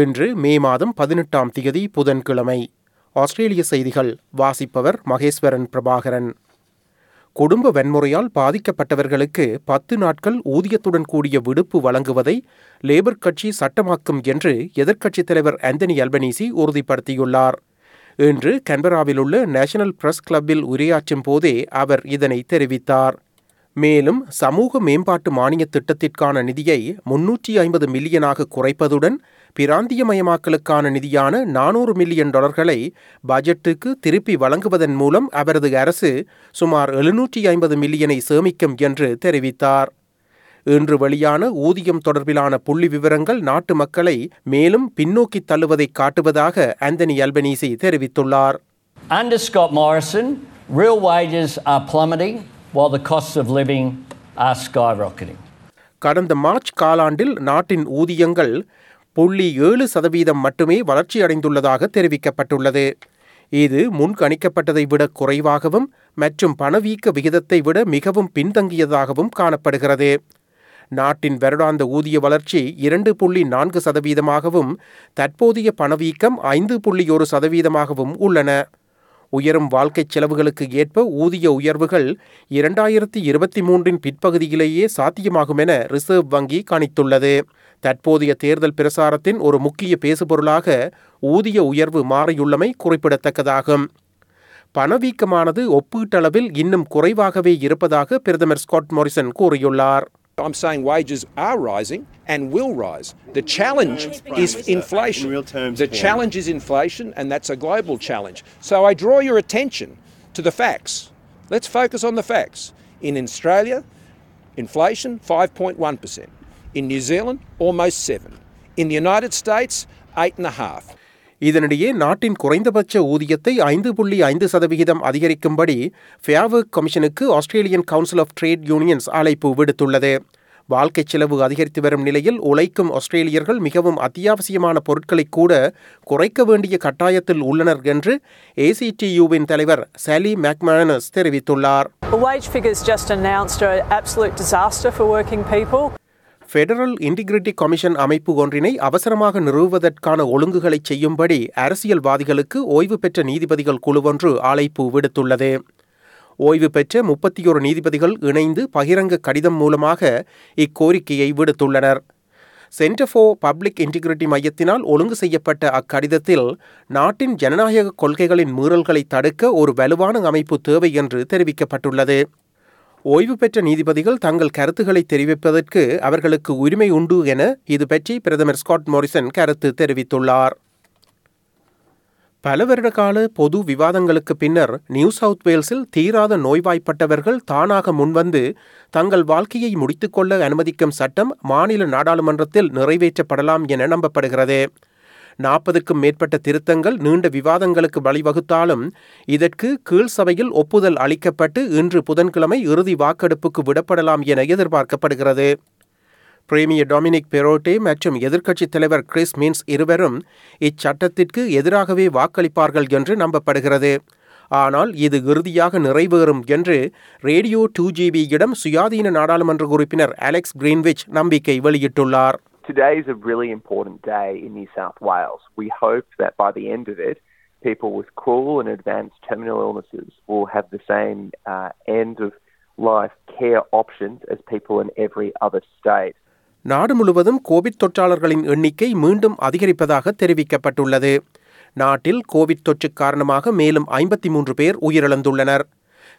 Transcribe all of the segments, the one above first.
இன்று மே மாதம் பதினெட்டாம் திகதி புதன்கிழமை. ஆஸ்திரேலிய செய்திகள் வாசிப்பவர் மகேஸ்வரன் பிரபாகரன். குடும்ப வன்முறையால் பாதிக்கப்பட்டவர்களுக்கு பத்து நாட்கள் ஊதியத்துடன் கூடிய விடுப்பு வழங்குவதை லேபர் கட்சி சட்டமாக்கும் என்று எதிர்க்கட்சித் தலைவர் ஆந்தனி அல்பனீசி உறுதிப்படுத்தியுள்ளார். இன்று கன்பராவில் உள்ள நேஷனல் பிரஸ் கிளப்பில் உரையாற்றும் போதே அவர் இதனை தெரிவித்தார். மேலும் சமூக மேம்பாட்டு மானிய திட்டத்திற்கான நிதியை முன்னூற்றி ஐம்பது மில்லியனாக குறைப்பதுடன் பிராந்தியமயமாக்கலுக்கான நிதியான நானூறு மில்லியன் டாலர்களை பட்ஜெட்டுக்கு திருப்பி வழங்குவதன் மூலம் அவரது அரசு சுமார் எழுநூற்றி ஐம்பது மில்லியனை சேமிக்கும் என்று தெரிவித்தார். இன்று வெளியான ஊதியம் தொடர்பிலான புள்ளி விவரங்கள் நாட்டு மக்களை மேலும் பின்னோக்கி தள்ளுவதை காட்டுவதாக ஆந்தனி அல்பனீசி தெரிவித்துள்ளார். Under Scott Morrison, real wages are plummeting while the costs of living are skyrocketing. கடந்த மார்ச் காலாண்டில் நாட்டின் ஊதியங்கள் புள்ளி ஏழு சதவீதம் மட்டுமே வளர்ச்சியடைந்துள்ளதாக தெரிவிக்கப்பட்டுள்ளது. இது முன்கணிக்கப்பட்டதை விட குறைவாகவும் மற்றும் பணவீக்க விகிதத்தை விட மிகவும் பின்தங்கியதாகவும் காணப்படுகிறது. நாட்டின் வருடாந்த ஊதிய வளர்ச்சி இரண்டு புள்ளி நான்கு சதவீதமாகவும் தற்போதைய பணவீக்கம் ஐந்து புள்ளி ஒரு சதவீதமாகவும் உள்ளன. உயரும் வாழ்க்கைச் செலவுகளுக்கு ஏற்ப ஊதிய உயர்வுகள் இரண்டாயிரத்தி இருபத்தி மூன்றின் பிற்பகுதியிலேயே சாத்தியமாகும் என ரிசர்வ் வங்கி கணித்துள்ளது. தற்போதைய தேர்தல் பிரசாரத்தின் ஒரு முக்கிய பேசுபொருளாக ஊதிய உயர்வு மாறியுள்ளமை குறிப்பிடத்தக்கதாகும். பணவீக்கமானது ஒப்பீட்டளவில் இன்னும் குறைவாகவே இருப்பதாக பிரதமர் ஸ்காட் மோரிசன் கூறியுள்ளார். I'm saying wages are rising and will rise. The challenge is inflation. In real terms, the challenge is inflation, and that's a global challenge. So I draw your attention to the facts. Let's focus on the facts. In Australia, inflation 5.1%. In New Zealand, almost 7. In the United States, 8.5. இதனிடையே நாட்டின் குறைந்தபட்ச ஊதியத்தை ஐந்து புள்ளி ஐந்து சதவிகிதம் அதிகரிக்கும்படி Fair Work கமிஷனுக்கு Australian council of trade unions அழைப்பு விடுத்துள்ளது வாழ்க்கை செலவு அதிகரித்து வரும் நிலையில் உழைக்கும் ஆஸ்திரேலியர்கள் மிகவும் அத்தியாவசியமான பொருட்களை கூட குறைக்க வேண்டிய கட்டாயத்தில் உள்ளனர் என்று ஏசிடியூவின் தலைவர் சாலி மேக்மானஸ் தெரிவித்துள்ளார் The wage figures just announced are an absolute disaster for working people. Federal Integrity Commission அமைப்பு ஒன்றினை அவசரமாக நிறுவுவதற்கான ஒழுங்குகளை செய்யும்படி அரசியல்வாதிகளுக்கு ஓய்வு பெற்ற நீதிபதிகள் குழுவொன்று அழைப்பு விடுத்துள்ளது. ஓய்வு பெற்ற முப்பத்தி ஒரு நீதிபதிகள் இணைந்து பகிரங்க கடிதம் மூலமாக இக்கோரிக்கையை விடுத்துள்ளனர். சென்டர் ஃபார் பப்ளிக் இன்டிகிரிட்டி மையத்தினால் ஒழுங்கு செய்யப்பட்ட அக்கடிதத்தில் நாட்டின் ஜனநாயக கொள்கைகளின் மீறல்களை தடுக்க ஒரு வலுவான அமைப்பு தேவை என்று தெரிவிக்கப்பட்டுள்ளது. ஓய்வு பெற்ற நீதிபதிகள் தங்கள் கருத்துக்களை தெரிவிப்பதற்கு அவர்களுக்கு உரிமை உண்டு என இது பற்றி பிரதமர் ஸ்காட் மோரிசன் கருத்து தெரிவித்துள்ளார். பல வருட கால பொது விவாதங்களுக்கு பின்னர் நியூ சவுத் வேல்ஸில் தீராத நோய்வாய்ப்பட்டவர்கள் தானாக முன்வந்து தங்கள் வாழ்க்கையை முடித்துக்கொள்ள அனுமதிக்கும் சட்டம் மாநில நாடாளுமன்றத்தில் நிறைவேற்றப்படலாம் என நம்பப்படுகிறது. நாற்பதுக்கும் மேற்பட்ட திருத்தங்கள் நீண்ட விவாதங்களுக்கு வழிவகுத்தாலும் இதற்கு கீழ் சபையில் ஒப்புதல் அளிக்கப்பட்டு இன்று புதன்கிழமை இறுதி வாக்கெடுப்புக்கு விடப்படலாம் என எதிர்பார்க்கப்படுகிறது. பிரேமியர் டொமினிக் பெரோட்டே மற்றும் எதிர்க்கட்சித் தலைவர் கிறிஸ் மீன்ஸ் இருவரும் இச்சட்டத்திற்கு எதிராகவே வாக்களிப்பார்கள் என்று நம்பப்படுகிறது. ஆனால் இது இறுதியாக நிறைவேறும் என்று ரேடியோ டூ ஜிபியிடம் சுயாதீன நாடாளுமன்ற உறுப்பினர் அலெக்ஸ் கிரீன்விச் நம்பிக்கை வெளியிட்டுள்ளார். Today is a really important day in New South Wales. We hope that by the end of it, people with cruel and advanced terminal illnesses will have the same uh, end of life care options as people in every other state. நாடு முழுவதும் Covid தொற்றாளர்களின் எண்ணிக்கை மீண்டும் அதிகரிப்பதாக தெரிவிக்கப்பட்டுள்ளது நாட்டில் Covid தொற்று காரணமாக மேலும் ஐம்பத்தி மூன்று பேர் உயிரிழந்துள்ளனர்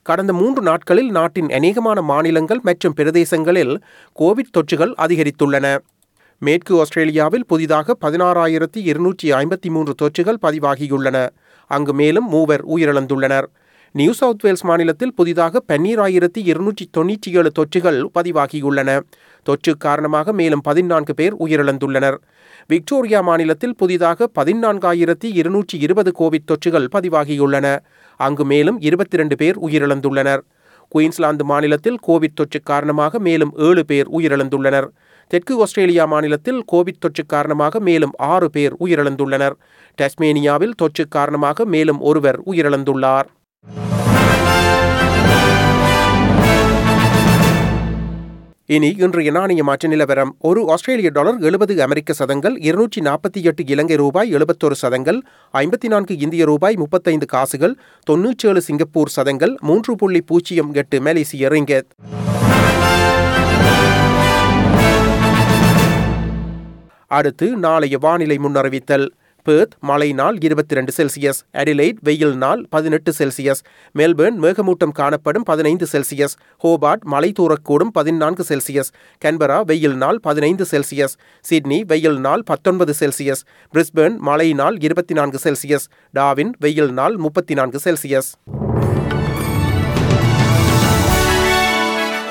கடந்த மூன்று நாட்களில் நாட்டின் அநேகமான மாநிலங்கள் மற்றும் பிரதேசங்களில் கோவிட் தொற்றுகள் அதிகரித்துள்ளன மேற்கு ஆஸ்திரேலியாவில் புதிதாக பதினாறாயிரத்தி இருநூற்றி ஐம்பத்தி மூன்று தொற்றுகள் பதிவாகியுள்ளன. அங்கு மேலும் மூவர் உயிரிழந்துள்ளனர். நியூ சவுத் வேல்ஸ் மாநிலத்தில் புதிதாக பன்னீராயிரத்தி இருநூற்றி தொன்னூற்றி ஏழு தொற்றுகள் பதிவாகியுள்ளன. தொற்று காரணமாக மேலும் பதினான்கு பேர் உயிரிழந்துள்ளனர். விக்டோரியா மாநிலத்தில் புதிதாக பதினான்காயிரத்தி இருநூற்றி இருபது கோவிட் தொற்றுகள் பதிவாகியுள்ளன. அங்கு மேலும் இருபத்தி ரெண்டு பேர் உயிரிழந்துள்ளனர். குயின்ஸ்லாந்து மாநிலத்தில் கோவிட் தொற்று காரணமாக மேலும் ஏழு பேர் உயிரிழந்துள்ளனர். தெற்கு ஆஸ்திரேலியா மாநிலத்தில் கோவிட் தொற்று காரணமாக மேலும் ஆறு பேர் உயிரிழந்துள்ளனர். டஸ்மேனியாவில் தொற்று காரணமாக மேலும் ஒருவர் உயிரிழந்துள்ளார். இனி இன்றைய நாணய மாற்ற நிலவரம். ஒரு ஆஸ்திரேலிய டாலர் எழுபது அமெரிக்க சதங்கள் இருநூற்றி நாற்பத்தி எட்டு இலங்கை ரூபாய் எழுபத்தொரு சதங்கள் ஐம்பத்தி நான்கு இந்திய ரூபாய் முப்பத்தைந்து காசுகள் தொன்னூற்றேழு சிங்கப்பூர் சதங்கள் மூன்று புள்ளி பூஜ்ஜியம் எட்டு மலேசிய ரிங்கெத் அடுத்து நாளைய வானிலை முன்னறிவித்தல். பேர்த் மழை நாள் இருபத்தி ரெண்டு செல்சியஸ். அடிலைட் வெயில் நாள் பதினெட்டு செல்சியஸ். மெல்பர்ன் மேகமூட்டம் காணப்படும் பதினைந்து செல்சியஸ். ஹோபார்ட் மழை தூரக்கூடும் பதினான்கு செல்சியஸ். கன்பரா வெயில் நாள் பதினைந்து செல்சியஸ். சிட்னி வெயில் நாள் பத்தொன்பது செல்சியஸ். பிரிஸ்பர்ன் மழை நாள் இருபத்தி நான்கு செல்சியஸ். டாவின் வெயில் நாள் முப்பத்தி நான்கு செல்சியஸ்.